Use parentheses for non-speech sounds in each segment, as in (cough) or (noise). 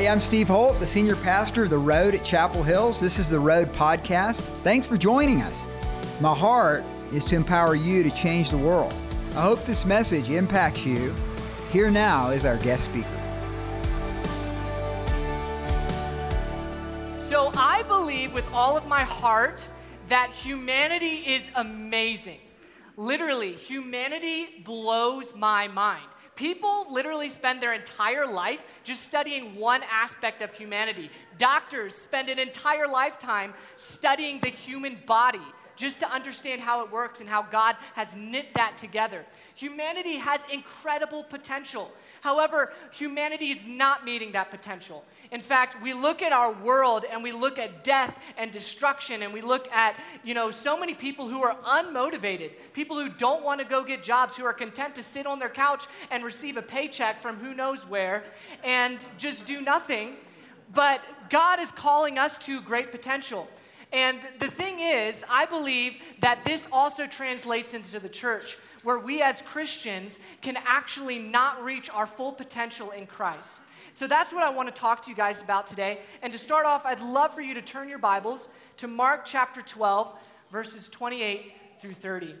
Hey, I'm Steve Holt, the senior pastor of The Road at Chapel Hills. This is The Road Podcast. Thanks for joining us. My heart is to empower you to change the world. I hope this message impacts you. Here now is our guest speaker. So, I believe with all of my heart that humanity is amazing. Literally, humanity blows my mind. People literally spend their entire life just studying one aspect of humanity. Doctors spend an entire lifetime studying the human body just to understand how it works and how God has knit that together. Humanity has incredible potential. However, humanity is not meeting that potential. In fact, we look at our world and we look at death and destruction and we look at, you know, so many people who are unmotivated, people who don't want to go get jobs, who are content to sit on their couch and receive a paycheck from who knows where and just do nothing. But God is calling us to great potential. And the thing is, I believe that this also translates into the church where we as Christians can actually not reach our full potential in Christ. So that's what I want to talk to you guys about today. And to start off, I'd love for you to turn your Bibles to Mark chapter 12, verses 28 through 30.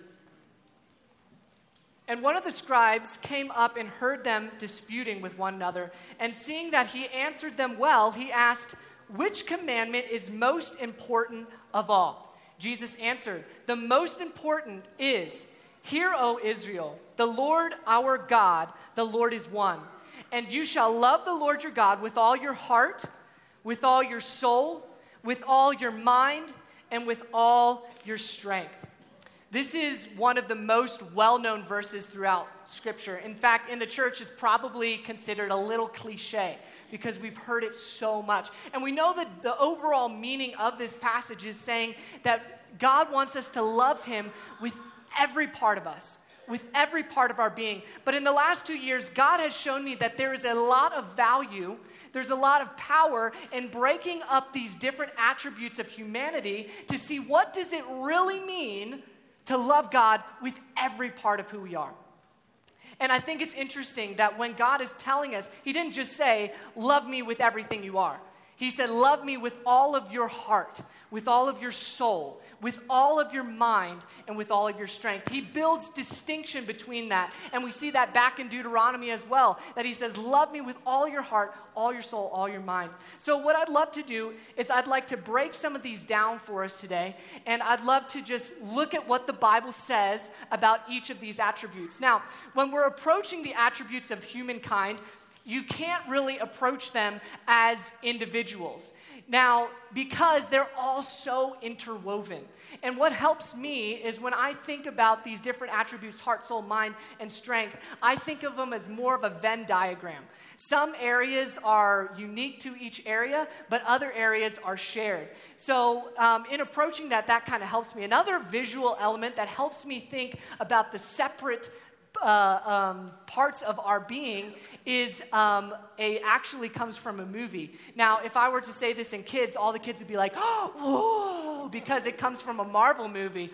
And one of the scribes came up and heard them disputing with one another. And seeing that he answered them well, he asked, Which commandment is most important of all? Jesus answered, The most important is, Hear, O Israel, the Lord our God, the Lord is one. And you shall love the Lord your God with all your heart, with all your soul, with all your mind, and with all your strength. This is one of the most well known verses throughout Scripture. In fact, in the church, it's probably considered a little cliche because we've heard it so much. And we know that the overall meaning of this passage is saying that God wants us to love Him with every part of us, with every part of our being. But in the last two years, God has shown me that there is a lot of value, there's a lot of power in breaking up these different attributes of humanity to see what does it really mean to love God with every part of who we are. And I think it's interesting that when God is telling us, He didn't just say, Love me with everything you are. He said, Love me with all of your heart, with all of your soul, with all of your mind and with all of your strength. He builds distinction between that. And we see that back in Deuteronomy as well, that he says, Love me with all your heart, all your soul, all your mind. So, what I'd love to do is I'd like to break some of these down for us today. And I'd love to just look at what the Bible says about each of these attributes. Now, when we're approaching the attributes of humankind, you can't really approach them as individuals. Now, because they're all so interwoven. And what helps me is when I think about these different attributes heart, soul, mind, and strength, I think of them as more of a Venn diagram. Some areas are unique to each area, but other areas are shared. So, um, in approaching that, that kind of helps me. Another visual element that helps me think about the separate uh, um, parts of our being is um, a actually comes from a movie. Now, if I were to say this in kids, all the kids would be like, (gasps) "Oh, because it comes from a Marvel movie."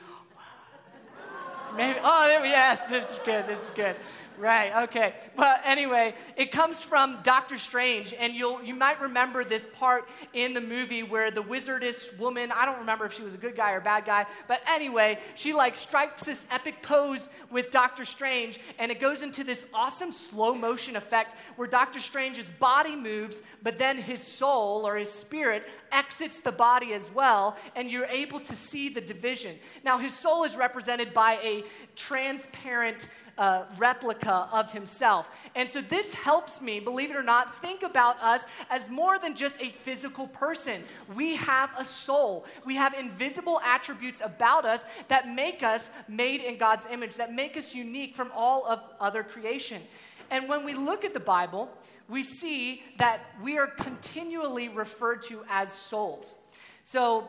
Maybe. Oh, there, yes, this is good. This is good. Right, okay. But anyway, it comes from Doctor Strange, and you'll, you might remember this part in the movie where the wizardess woman, I don't remember if she was a good guy or bad guy, but anyway, she like strikes this epic pose with Doctor Strange, and it goes into this awesome slow motion effect where Doctor Strange's body moves, but then his soul or his spirit exits the body as well, and you're able to see the division. Now, his soul is represented by a transparent uh, replica of himself. And so this helps me, believe it or not, think about us as more than just a physical person. We have a soul, we have invisible attributes about us that make us made in God's image, that make us unique from all of other creation. And when we look at the Bible, we see that we are continually referred to as souls. So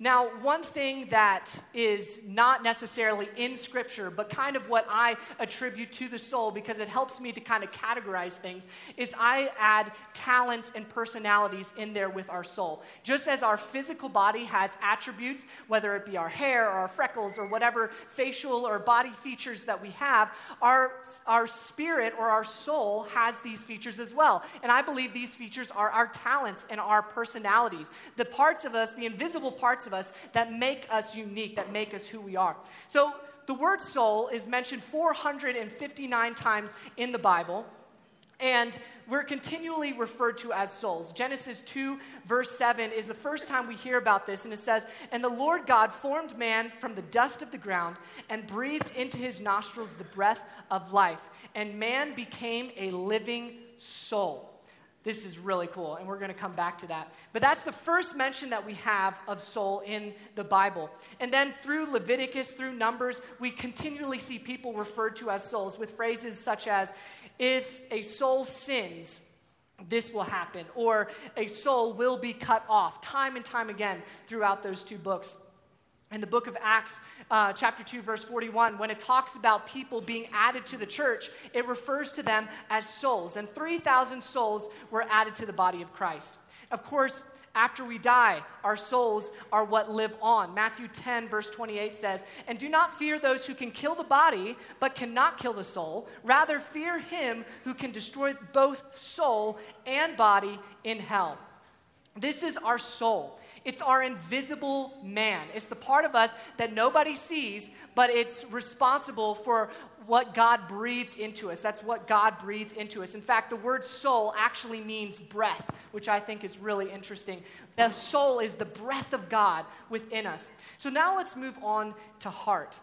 Now, one thing that is not necessarily in Scripture, but kind of what I attribute to the soul because it helps me to kind of categorize things, is I add talents and personalities in there with our soul. Just as our physical body has attributes, whether it be our hair or our freckles or whatever facial or body features that we have, our, our spirit or our soul has these features as well. And I believe these features are our talents and our personalities. The parts of us, the invisible parts parts of us that make us unique, that make us who we are. So the word soul is mentioned 459 times in the Bible. And we're continually referred to as souls. Genesis 2, verse 7 is the first time we hear about this, and it says, And the Lord God formed man from the dust of the ground and breathed into his nostrils the breath of life, and man became a living soul. This is really cool, and we're going to come back to that. But that's the first mention that we have of soul in the Bible. And then through Leviticus, through Numbers, we continually see people referred to as souls with phrases such as, if a soul sins, this will happen, or a soul will be cut off, time and time again throughout those two books in the book of Acts, uh, chapter 2, verse 41, when it talks about people being added to the church, it refers to them as souls. And 3,000 souls were added to the body of Christ. Of course, after we die, our souls are what live on. Matthew 10, verse 28 says, And do not fear those who can kill the body, but cannot kill the soul. Rather, fear him who can destroy both soul and body in hell. This is our soul. It's our invisible man. It's the part of us that nobody sees, but it's responsible for what God breathed into us. That's what God breathed into us. In fact, the word soul actually means breath, which I think is really interesting. The soul is the breath of God within us. So now let's move on to heart.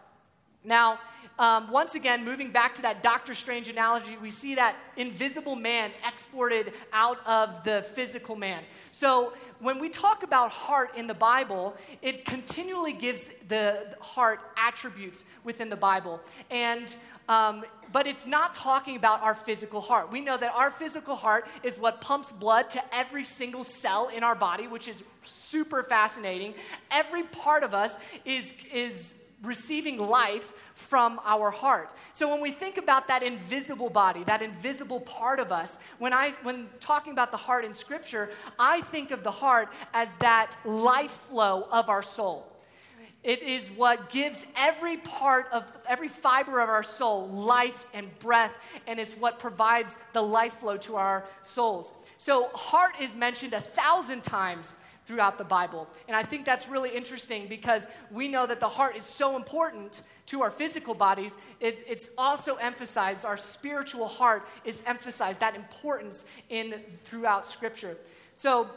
Now, um, once again, moving back to that Doctor Strange analogy, we see that invisible man exported out of the physical man. So when we talk about heart in the Bible, it continually gives the heart attributes within the Bible. And um, but it's not talking about our physical heart. We know that our physical heart is what pumps blood to every single cell in our body, which is super fascinating. Every part of us is, is receiving life from our heart. So when we think about that invisible body, that invisible part of us, when I when talking about the heart in scripture, I think of the heart as that life flow of our soul. It is what gives every part of every fiber of our soul life and breath, and it's what provides the life flow to our souls. So, heart is mentioned a thousand times throughout the Bible. And I think that's really interesting because we know that the heart is so important to our physical bodies. It, it's also emphasized, our spiritual heart is emphasized, that importance in throughout Scripture. So,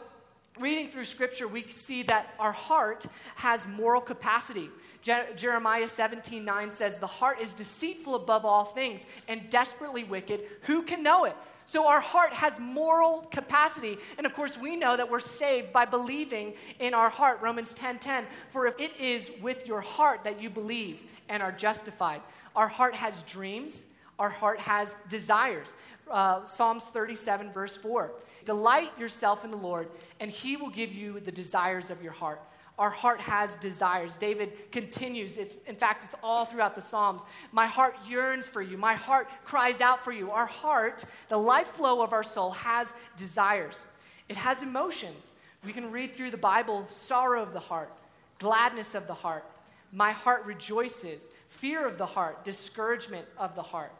reading through Scripture, we see that our heart has moral capacity. Je- Jeremiah 17 9 says, The heart is deceitful above all things and desperately wicked. Who can know it? So our heart has moral capacity. And of course, we know that we're saved by believing in our heart. Romans 10:10. 10, 10, For if it is with your heart that you believe and are justified. Our heart has dreams, our heart has desires. Uh, Psalms 37, verse 4. Delight yourself in the Lord, and he will give you the desires of your heart. Our heart has desires. David continues. It's, in fact, it's all throughout the Psalms. My heart yearns for you. My heart cries out for you. Our heart, the life flow of our soul, has desires. It has emotions. We can read through the Bible sorrow of the heart, gladness of the heart. My heart rejoices, fear of the heart, discouragement of the heart.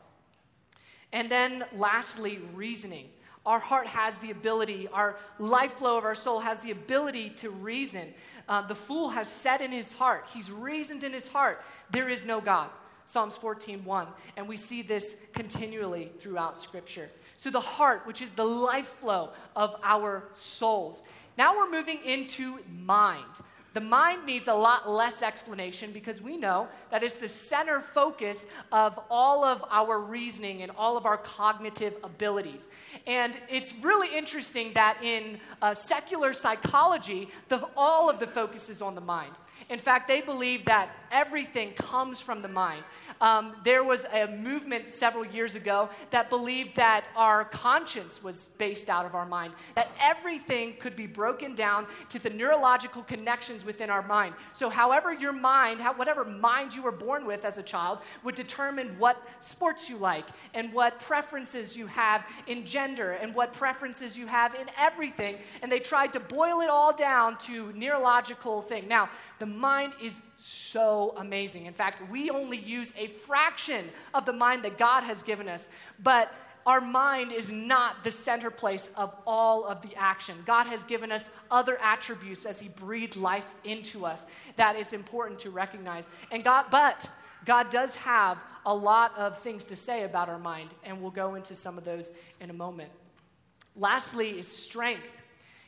And then, lastly, reasoning. Our heart has the ability, our life flow of our soul has the ability to reason. Uh, the fool has said in his heart, he's reasoned in his heart, there is no God. Psalms 14:1, and we see this continually throughout Scripture. So the heart, which is the life flow of our souls. Now we're moving into mind. The mind needs a lot less explanation because we know that it's the center focus of all of our reasoning and all of our cognitive abilities. And it's really interesting that in uh, secular psychology, the, all of the focus is on the mind. In fact, they believe that everything comes from the mind. Um, there was a movement several years ago that believed that our conscience was based out of our mind, that everything could be broken down to the neurological connections within our mind. So, however, your mind, how, whatever mind you were born with as a child, would determine what sports you like and what preferences you have in gender and what preferences you have in everything. And they tried to boil it all down to neurological thing. Now, the mind is so amazing. In fact, we only use a fraction of the mind that God has given us. But our mind is not the center place of all of the action. God has given us other attributes as He breathed life into us that is important to recognize. And God, but God does have a lot of things to say about our mind, and we'll go into some of those in a moment. Lastly, is strength.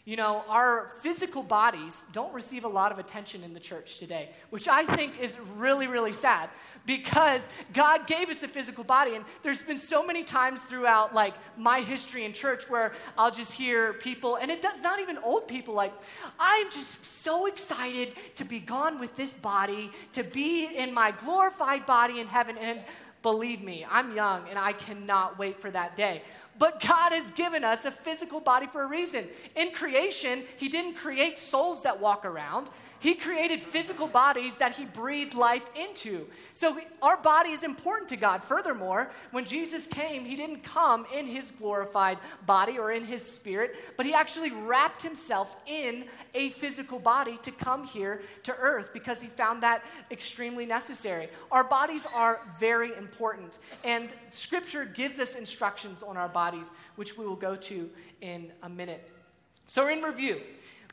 You know, our physical bodies don't receive a lot of attention in the church today, which I think is really, really sad because God gave us a physical body. And there's been so many times throughout like my history in church where I'll just hear people, and it does not even old people, like, I'm just so excited to be gone with this body, to be in my glorified body in heaven. And believe me, I'm young and I cannot wait for that day. But God has given us a physical body for a reason. In creation, He didn't create souls that walk around. He created physical bodies that He breathed life into. So our body is important to God. Furthermore, when Jesus came, He didn't come in His glorified body or in His spirit, but He actually wrapped Himself in a physical body to come here to earth because He found that extremely necessary. Our bodies are very important, and Scripture gives us instructions on our bodies, which we will go to in a minute. So, in review,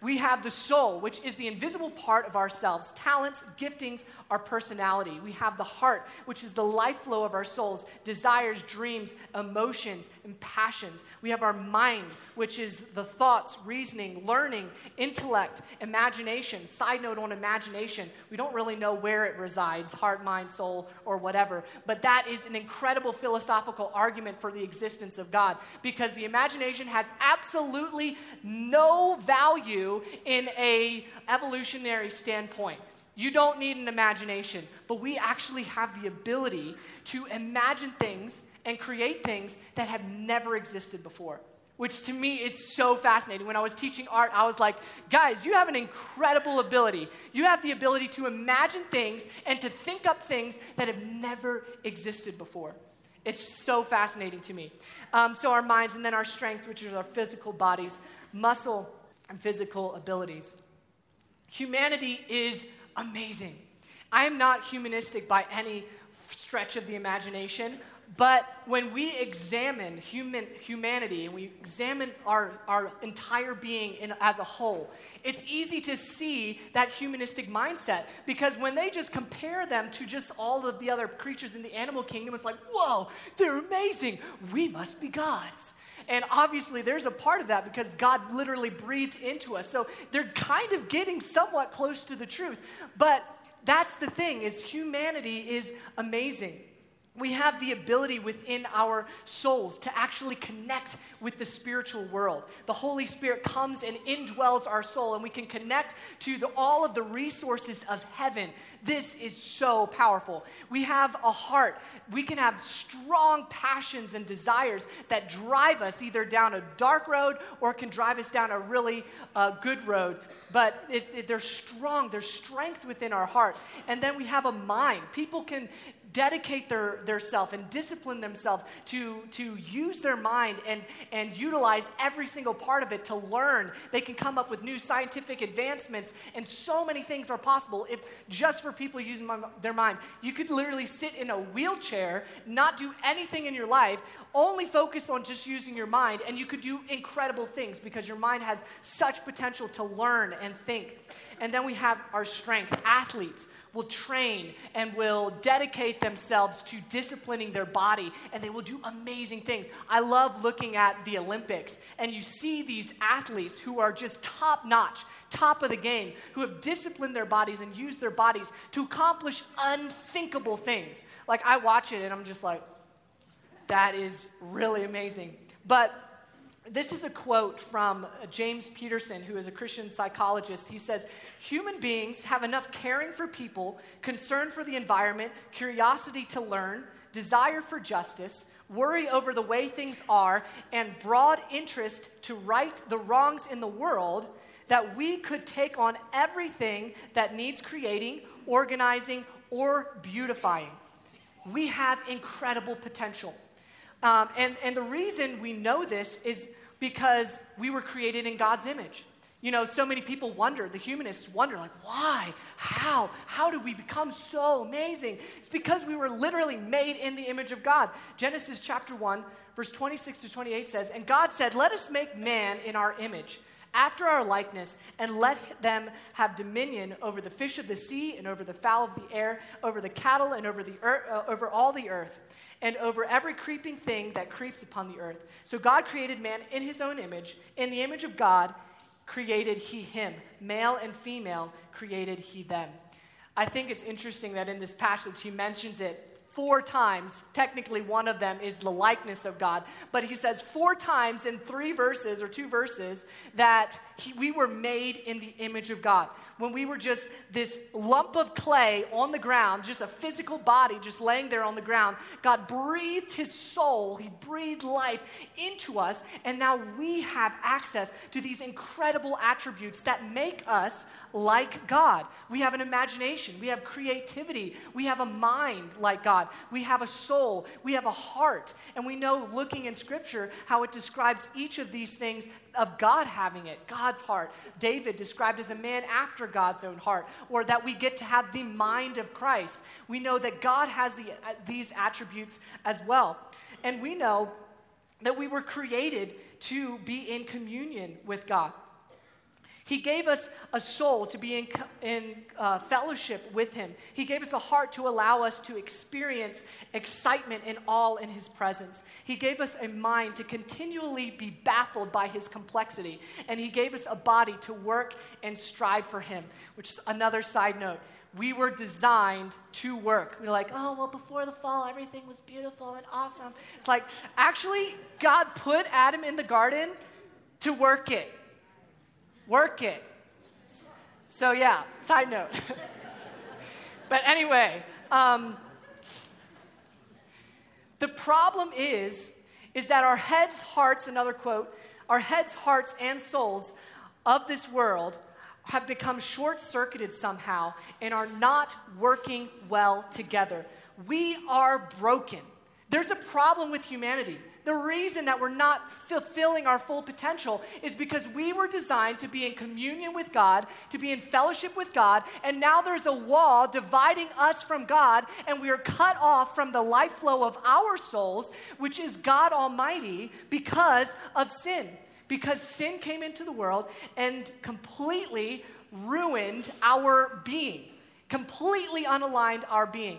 we have the soul, which is the invisible part of ourselves talents, giftings, our personality. We have the heart, which is the life flow of our souls, desires, dreams, emotions, and passions. We have our mind, which is the thoughts, reasoning, learning, intellect, imagination. Side note on imagination, we don't really know where it resides heart, mind, soul, or whatever. But that is an incredible philosophical argument for the existence of God because the imagination has absolutely no value in a evolutionary standpoint. You don't need an imagination, but we actually have the ability to imagine things and create things that have never existed before, which to me is so fascinating. When I was teaching art, I was like, guys, you have an incredible ability. You have the ability to imagine things and to think up things that have never existed before. It's so fascinating to me. Um, so, our minds, and then our strength, which is our physical bodies, muscle, and physical abilities. Humanity is amazing. I am not humanistic by any stretch of the imagination, but when we examine human, humanity and we examine our, our entire being in, as a whole, it's easy to see that humanistic mindset because when they just compare them to just all of the other creatures in the animal kingdom, it's like, whoa, they're amazing. We must be gods. And obviously, there's a part of that because God literally breathed into us. So they're kind of getting somewhat close to the truth. But that's the thing is humanity is amazing we have the ability within our souls to actually connect with the spiritual world. The Holy Spirit comes and indwells our soul, and we can connect to the, all of the resources of heaven. This is so powerful. We have a heart. We can have strong passions and desires that drive us either down a dark road or can drive us down a really uh, good road. But it, it, they're strong, there's strength within our heart. And then we have a mind. People can dedicate their, their self and discipline themselves to, to use their mind and, and utilize every single part of it to learn. They can come up with new scientific advancements, and so many things are possible if just for people using my, their mind. You could literally sit in a wheelchair, not do anything in your life, only focus on just using your mind, and you could do incredible things because your mind has such potential to learn and think. And then we have our strength, athletes will train and will dedicate themselves to disciplining their body, and they will do amazing things. I love looking at the Olympics, and you see these athletes who are just top notch, top of the game, who have disciplined their bodies and used their bodies to accomplish unthinkable things. Like, I watch it and I'm just like, that is really amazing. But this is a quote from James Peterson, who is a Christian psychologist. He says, Human beings have enough caring for people, concern for the environment, curiosity to learn, desire for justice, worry over the way things are, and broad interest to right the wrongs in the world that we could take on everything that needs creating, organizing, or beautifying. We have incredible potential. Um, and, and the reason we know this is because we were created in God's image. You know, so many people wonder, the humanists wonder, like, why? How? How did we become so amazing? It's because we were literally made in the image of God. Genesis chapter 1, verse 26 to 28 says, And God said, Let us make man in our image after our likeness, and let them have dominion over the fish of the sea, and over the fowl of the air, over the cattle, and over, the earth, uh, over all the earth, and over every creeping thing that creeps upon the earth. So God created man in his own image. In the image of God created he him. Male and female created he them. I think it's interesting that in this passage he mentions it four times. Technically, one of them is the likeness of God. But he says four times in three verses or two verses that he, we were made in the image of God. When we were just this lump of clay on the ground, just a physical body just laying there on the ground, God breathed his soul, he breathed life into us, and now we have access to these incredible attributes that make us like God. We have an imagination, we have creativity, we have a mind like God, we have a soul, we have a heart, and we know looking in Scripture how it describes each of these things of God having it, God's heart. David described as a man after God's own heart, or that we get to have the mind of Christ. We know that God has the, uh, these attributes as well. And we know that we were created to be in communion with God. He gave us a soul to be in, in uh, fellowship with Him. He gave us a heart to allow us to experience excitement and all in His presence. He gave us a mind to continually be baffled by His complexity. And He gave us a body to work and strive for Him, which is another side note. We were designed to work. We're like, oh, well, before the fall, everything was beautiful and awesome. It's like, actually, God put Adam in the garden to work it Work it. So, yeah, side note. (laughs) but anyway, um, the problem is, is that our heads, hearts, another quote, our heads, hearts, and souls of this world have become short circuited somehow and are not working well together. We are broken. There's a problem with humanity. The reason that we're not fulfilling our full potential is because we were designed to be in communion with God, to be in fellowship with God, and now there's a wall dividing us from God, and we are cut off from the life flow of our souls, which is God Almighty, because of sin. Because sin came into the world and completely ruined our being, completely unaligned our being.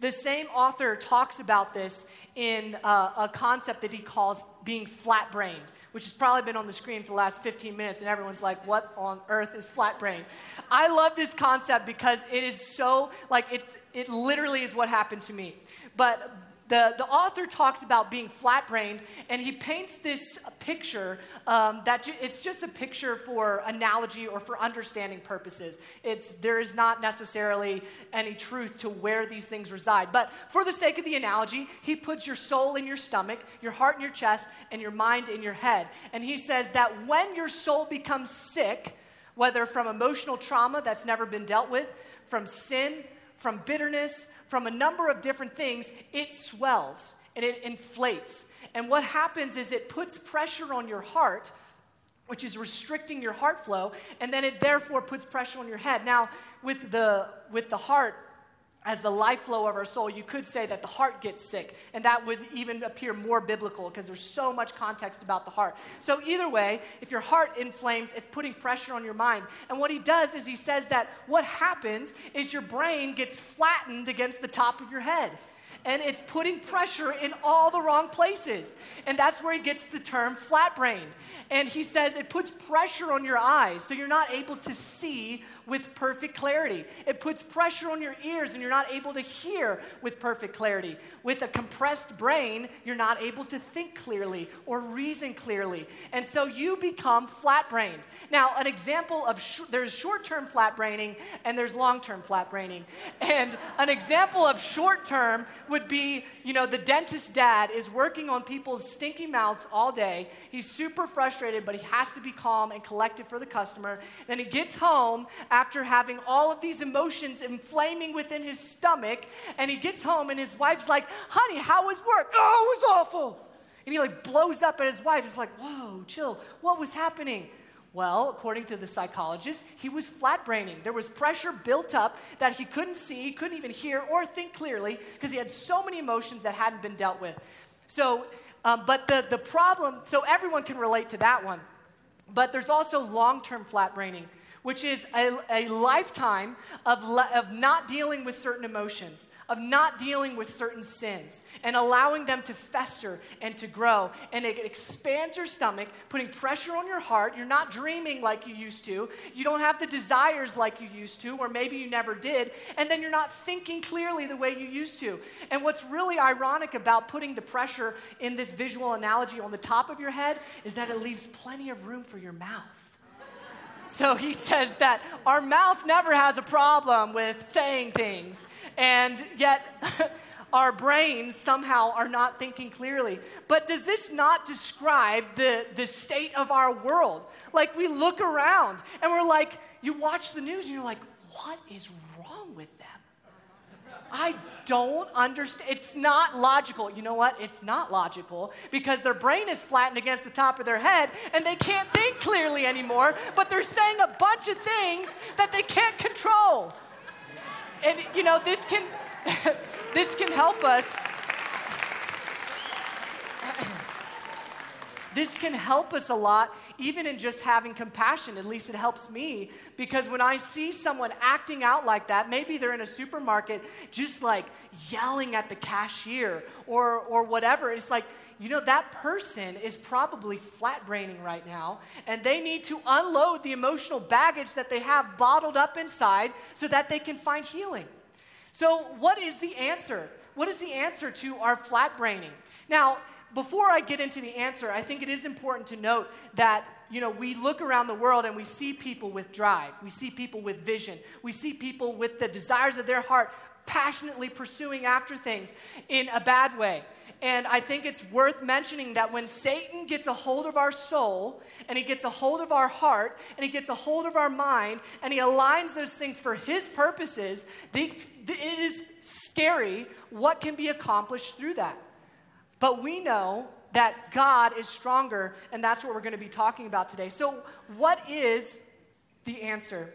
The same author talks about this in uh, a concept that he calls being flat brained, which has probably been on the screen for the last 15 minutes, and everyone's like, What on earth is flat brained? I love this concept because it is so, like, it's, it literally is what happened to me. But the, the author talks about being flat brained, and he paints this picture um, that ju- it's just a picture for analogy or for understanding purposes. It's, there is not necessarily any truth to where these things reside. But for the sake of the analogy, he puts your soul in your stomach, your heart in your chest, and your mind in your head. And he says that when your soul becomes sick, whether from emotional trauma that's never been dealt with, from sin, from bitterness, from a number of different things, it swells and it inflates. And what happens is it puts pressure on your heart, which is restricting your heart flow, and then it therefore puts pressure on your head. Now, with the with the heart, as the life flow of our soul, you could say that the heart gets sick, and that would even appear more biblical because there's so much context about the heart. So, either way, if your heart inflames, it's putting pressure on your mind. And what he does is he says that what happens is your brain gets flattened against the top of your head and it's putting pressure in all the wrong places. And that's where he gets the term flat brained. And he says it puts pressure on your eyes, so you're not able to see with perfect clarity. It puts pressure on your ears and you're not able to hear with perfect clarity. With a compressed brain, you're not able to think clearly or reason clearly. And so you become flat brained. Now, an example of sh- there's short term flat braining and there's long term flat braining. And an example of short term would be you know, the dentist dad is working on people's stinky mouths all day. He's super frustrated, but he has to be calm and collected for the customer. Then he gets home after having all of these emotions inflaming within his stomach, and he gets home and his wife's like, honey, how was work? Oh, it was awful. And he like blows up at his wife. He's like, whoa, chill. What was happening? Well, according to the psychologist, he was flat braining. There was pressure built up that he couldn't see, couldn't even hear or think clearly because he had so many emotions that hadn't been dealt with. So, um, but the, the problem, so everyone can relate to that one. But there's also long term flat braining, which is a, a lifetime of, le- of not dealing with certain emotions of not dealing with certain sins and allowing them to fester and to grow. And it expands your stomach, putting pressure on your heart. You're not dreaming like you used to. You don't have the desires like you used to, or maybe you never did. And then you're not thinking clearly the way you used to. And what's really ironic about putting the pressure in this visual analogy on the top of your head is that it leaves plenty of room for your mouth. So he says that our mouth never has a problem with saying things, and yet (laughs) our brains somehow are not thinking clearly. But does this not describe the, the state of our world? Like we look around and we're like, you watch the news and you're like, what is wrong with them? I don't understand. It's not logical. You know what? It's not logical because their brain is flattened against the top of their head and they can't think clearly anymore, but they're saying a bunch of things that they can't control. And you know, this can (laughs) this can help us this can help us a lot even in just having compassion, at least it helps me because when I see someone acting out like that, maybe they're in a supermarket just like yelling at the cashier or, or whatever, it's like, you know, that person is probably flat braining right now, and they need to unload the emotional baggage that they have bottled up inside so that they can find healing. So, what is the answer? What is the answer to our flat braining? Now, before I get into the answer, I think it is important to note that you know, we look around the world and we see people with drive. We see people with vision. We see people with the desires of their heart passionately pursuing after things in a bad way. And I think it's worth mentioning that when Satan gets a hold of our soul and he gets a hold of our heart and he gets a hold of our mind and he aligns those things for his purposes, it is scary what can be accomplished through that. But we know that God is stronger, and that's what we're going to be talking about today. So, what is the answer?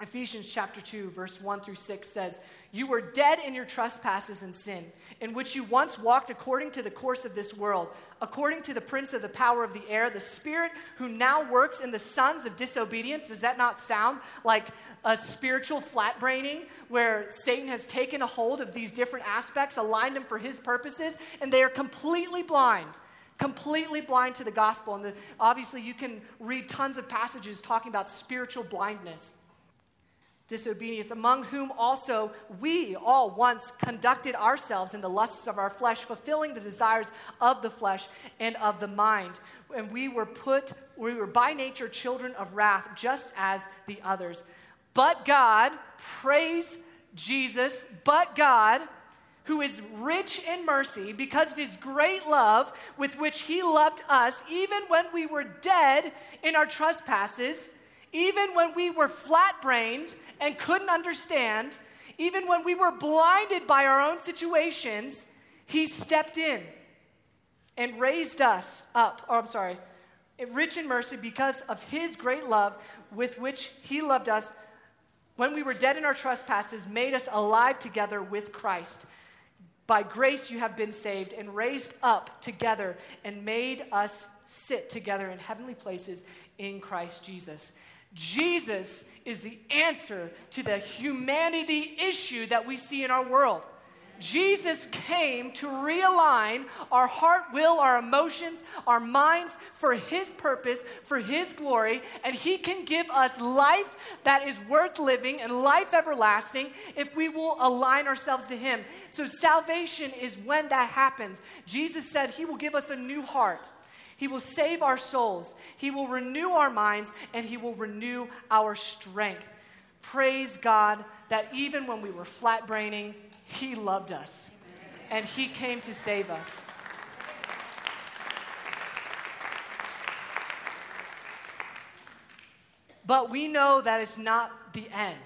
Ephesians chapter 2, verse 1 through 6 says, You were dead in your trespasses and sin, in which you once walked according to the course of this world, according to the prince of the power of the air, the spirit who now works in the sons of disobedience. Does that not sound like a spiritual flat braining where Satan has taken a hold of these different aspects, aligned them for his purposes, and they are completely blind? Completely blind to the gospel. And the, obviously, you can read tons of passages talking about spiritual blindness disobedience, among whom also we all once conducted ourselves in the lusts of our flesh, fulfilling the desires of the flesh and of the mind. And we were put, we were by nature children of wrath, just as the others. But God, praise Jesus, but God, who is rich in mercy because of his great love with which he loved us, even when we were dead in our trespasses, even when we were flat brained and couldn't understand, even when we were blinded by our own situations, he stepped in and raised us up. Oh, I'm sorry, rich in mercy because of his great love with which he loved us when we were dead in our trespasses, made us alive together with Christ. By grace you have been saved and raised up together and made us sit together in heavenly places in Christ Jesus. Jesus is the answer to the humanity issue that we see in our world. Jesus came to realign our heart, will, our emotions, our minds for His purpose, for His glory, and He can give us life that is worth living and life everlasting if we will align ourselves to Him. So, salvation is when that happens. Jesus said He will give us a new heart. He will save our souls. He will renew our minds and He will renew our strength. Praise God that even when we were flat braining, he loved us and He came to save us. But we know that it's not the end.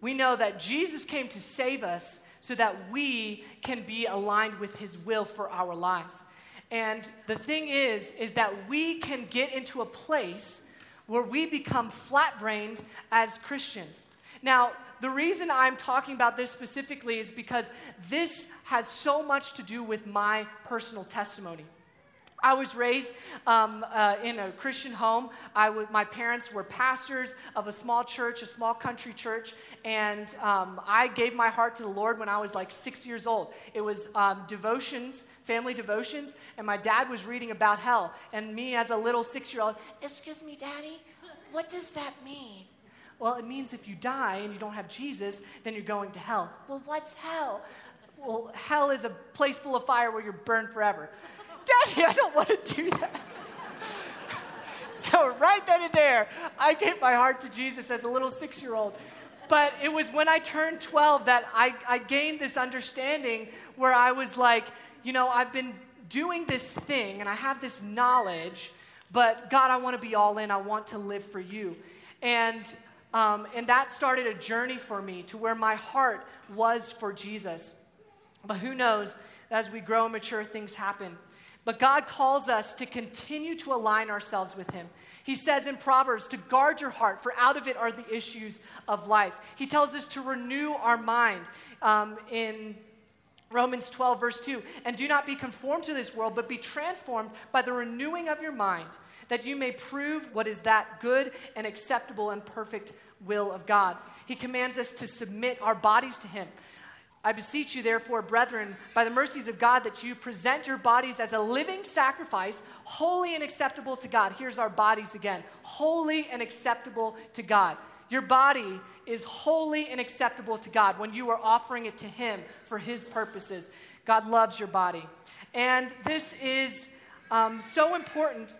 We know that Jesus came to save us so that we can be aligned with his will for our lives. And the thing is is that we can get into a place where we become flat-brained as Christians. Now, the reason I'm talking about this specifically is because this has so much to do with my personal testimony. I was raised um, uh, in a Christian home. My parents were pastors of a small church, a small country church, and um, I gave my heart to the Lord when I was like six years old. It was um, devotions, family devotions, and my dad was reading about hell. And me, as a little six year old, excuse me, daddy, what does that mean? Well, it means if you die and you don't have Jesus, then you're going to hell. Well, what's hell? Well, hell is a place full of fire where you're burned forever. Daddy, I don't want to do that. so, right then and there, I gave my heart to Jesus as a little six year old. But it was when I turned 12 that I, I gained this understanding where I was like, you know, I've been doing this thing and I have this knowledge, but God, I want to be all in. I want to live for you. And um, and that started a journey for me to where my heart was for Jesus. But who knows, as we grow and mature, things happen. But God calls us to continue to align ourselves with Him. He says in Proverbs to guard your heart, for out of it are the issues of life. He tells us to renew our mind um, in Romans 12, verse 2. And do not be conformed to this world, but be transformed by the renewing of your mind that you may prove what is that good and acceptable and perfect will of God. He commands us to submit our bodies to Him. I beseech you, therefore, brethren, by the mercies of God, that you present your bodies as a living sacrifice, holy and acceptable to God. Here's our bodies again holy and acceptable to God. Your body is holy and acceptable to God when you are offering it to Him for His purposes. God loves your body. And this is um, so important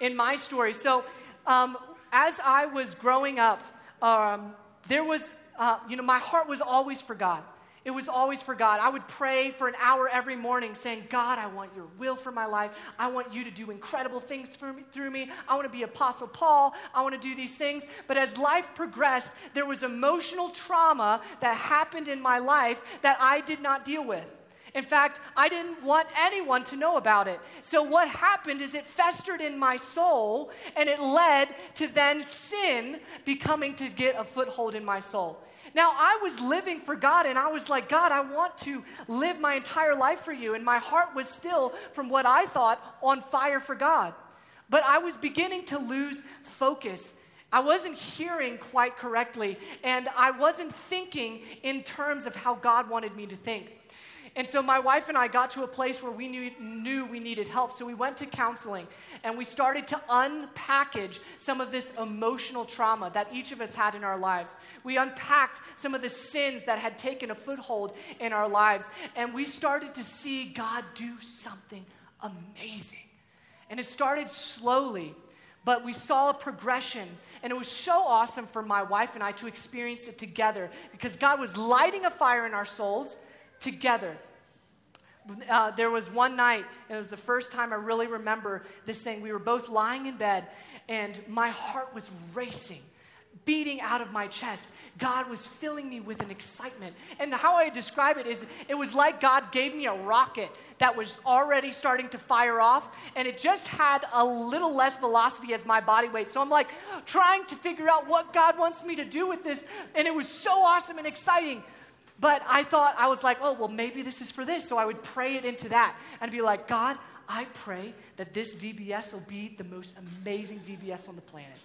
in my story. So, um, as I was growing up, um, there was, uh, you know, my heart was always for God. It was always for God. I would pray for an hour every morning saying, God, I want your will for my life. I want you to do incredible things me, through me. I want to be Apostle Paul. I want to do these things. But as life progressed, there was emotional trauma that happened in my life that I did not deal with. In fact, I didn't want anyone to know about it. So, what happened is it festered in my soul and it led to then sin becoming to get a foothold in my soul. Now, I was living for God and I was like, God, I want to live my entire life for you. And my heart was still, from what I thought, on fire for God. But I was beginning to lose focus. I wasn't hearing quite correctly, and I wasn't thinking in terms of how God wanted me to think. And so my wife and I got to a place where we knew, knew we needed help. So we went to counseling and we started to unpackage some of this emotional trauma that each of us had in our lives. We unpacked some of the sins that had taken a foothold in our lives. And we started to see God do something amazing. And it started slowly, but we saw a progression. And it was so awesome for my wife and I to experience it together because God was lighting a fire in our souls together. Uh, there was one night, and it was the first time I really remember this thing. We were both lying in bed, and my heart was racing, beating out of my chest. God was filling me with an excitement. And how I describe it is it was like God gave me a rocket that was already starting to fire off, and it just had a little less velocity as my body weight. So I'm like trying to figure out what God wants me to do with this, and it was so awesome and exciting. But I thought, I was like, oh, well, maybe this is for this. So I would pray it into that and be like, God, I pray that this VBS will be the most amazing VBS on the planet.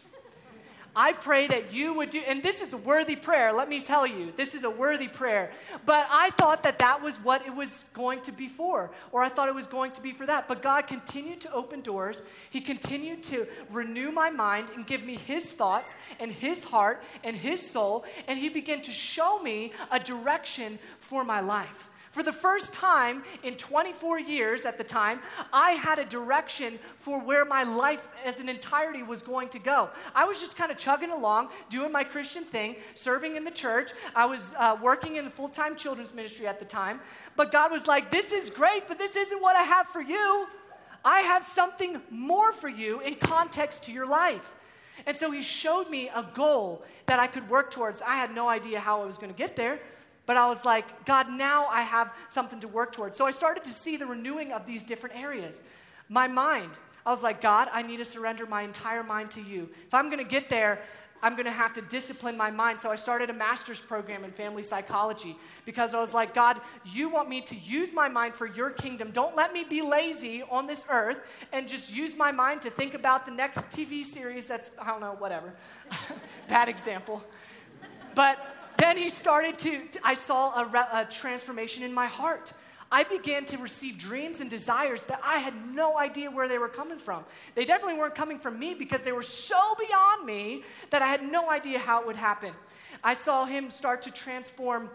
I pray that you would do, and this is a worthy prayer, let me tell you, this is a worthy prayer. But I thought that that was what it was going to be for, or I thought it was going to be for that. But God continued to open doors. He continued to renew my mind and give me His thoughts and His heart and His soul, and He began to show me a direction for my life. For the first time in 24 years at the time, I had a direction for where my life as an entirety was going to go. I was just kind of chugging along, doing my Christian thing, serving in the church. I was uh, working in a full time children's ministry at the time. But God was like, This is great, but this isn't what I have for you. I have something more for you in context to your life. And so He showed me a goal that I could work towards. I had no idea how I was going to get there. But I was like, God, now I have something to work towards. So I started to see the renewing of these different areas. My mind, I was like, God, I need to surrender my entire mind to you. If I'm going to get there, I'm going to have to discipline my mind. So I started a master's program in family psychology because I was like, God, you want me to use my mind for your kingdom. Don't let me be lazy on this earth and just use my mind to think about the next TV series that's, I don't know, whatever. (laughs) Bad example. But then he started to, I saw a, a transformation in my heart. I began to receive dreams and desires that I had no idea where they were coming from. They definitely weren't coming from me because they were so beyond me that I had no idea how it would happen. I saw him start to transform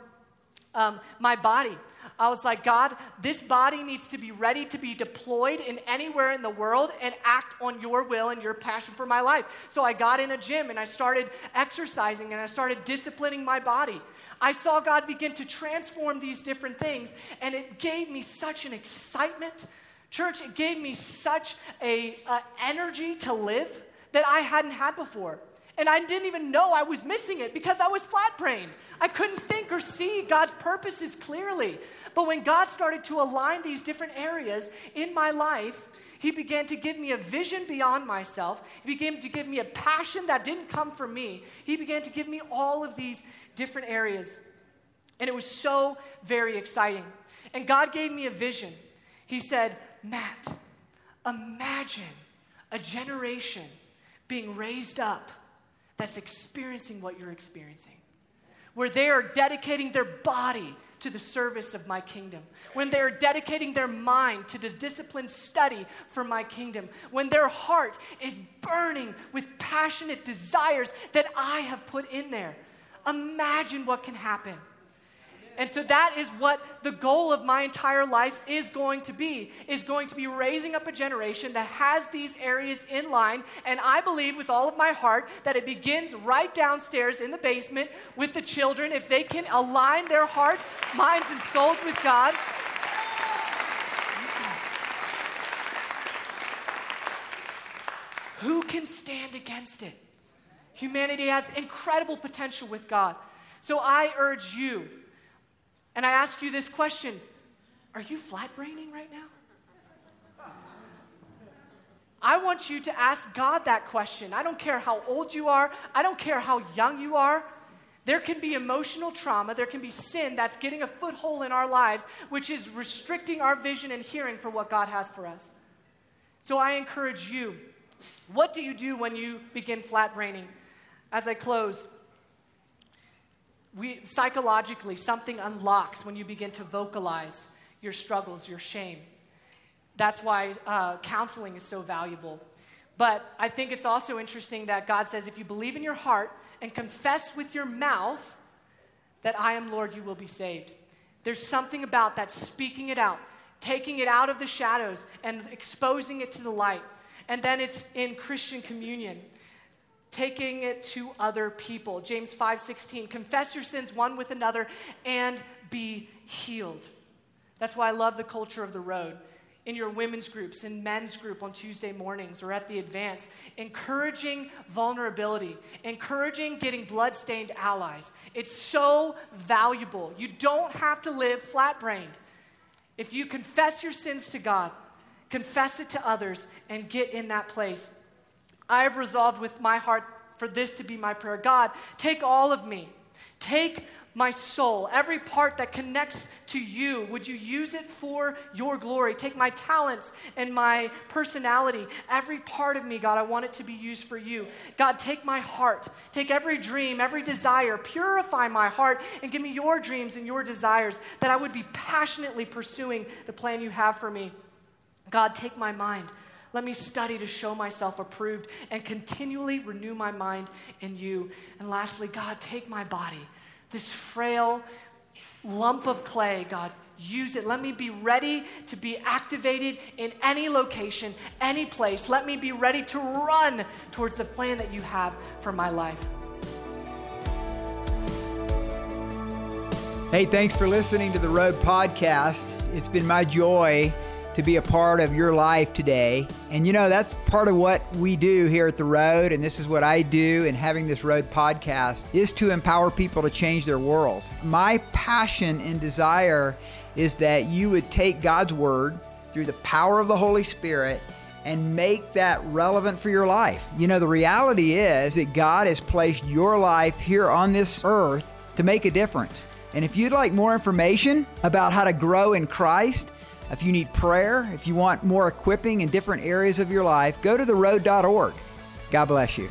um, my body. I was like, God, this body needs to be ready to be deployed in anywhere in the world and act on your will and your passion for my life. So I got in a gym and I started exercising and I started disciplining my body. I saw God begin to transform these different things, and it gave me such an excitement. Church, it gave me such a, a energy to live that I hadn't had before. And I didn't even know I was missing it because I was flat brained. I couldn't think or see God's purposes clearly. But when God started to align these different areas in my life, He began to give me a vision beyond myself. He began to give me a passion that didn't come from me. He began to give me all of these different areas. And it was so very exciting. And God gave me a vision. He said, Matt, imagine a generation being raised up that's experiencing what you're experiencing, where they are dedicating their body to the service of my kingdom, when they're dedicating their mind to the disciplined study for my kingdom, when their heart is burning with passionate desires that I have put in there. Imagine what can happen. And so that is what the goal of my entire life is going to be is going to be raising up a generation that has these areas in line and I believe with all of my heart that it begins right downstairs in the basement with the children if they can align their hearts, minds and souls with God. Who can stand against it? Humanity has incredible potential with God. So I urge you and I ask you this question Are you flat braining right now? I want you to ask God that question. I don't care how old you are, I don't care how young you are. There can be emotional trauma, there can be sin that's getting a foothold in our lives, which is restricting our vision and hearing for what God has for us. So I encourage you what do you do when you begin flat braining? As I close, we, psychologically, something unlocks when you begin to vocalize your struggles, your shame. That's why uh, counseling is so valuable. But I think it's also interesting that God says if you believe in your heart and confess with your mouth that I am Lord, you will be saved. There's something about that speaking it out, taking it out of the shadows and exposing it to the light. And then it's in Christian communion taking it to other people. James 5:16, confess your sins one with another and be healed. That's why I love the culture of the road. In your women's groups, in men's group on Tuesday mornings or at the advance, encouraging vulnerability, encouraging getting blood-stained allies. It's so valuable. You don't have to live flat-brained. If you confess your sins to God, confess it to others and get in that place I have resolved with my heart for this to be my prayer God, take all of me. Take my soul, every part that connects to you, would you use it for your glory? Take my talents and my personality, every part of me, God, I want it to be used for you. God, take my heart, take every dream, every desire, purify my heart, and give me your dreams and your desires that I would be passionately pursuing the plan you have for me. God, take my mind. Let me study to show myself approved and continually renew my mind in you. And lastly, God, take my body this frail lump of clay, God, use it. Let me be ready to be activated in any location, any place. Let me be ready to run towards the plan that you have for my life. Hey, thanks for listening to the Road Podcast. It's been my joy to be a part of your life today. And you know, that's part of what we do here at The Road, and this is what I do in having this Road podcast is to empower people to change their world. My passion and desire is that you would take God's word through the power of the Holy Spirit and make that relevant for your life. You know, the reality is that God has placed your life here on this earth to make a difference. And if you'd like more information about how to grow in Christ, if you need prayer, if you want more equipping in different areas of your life, go to theroad.org. God bless you.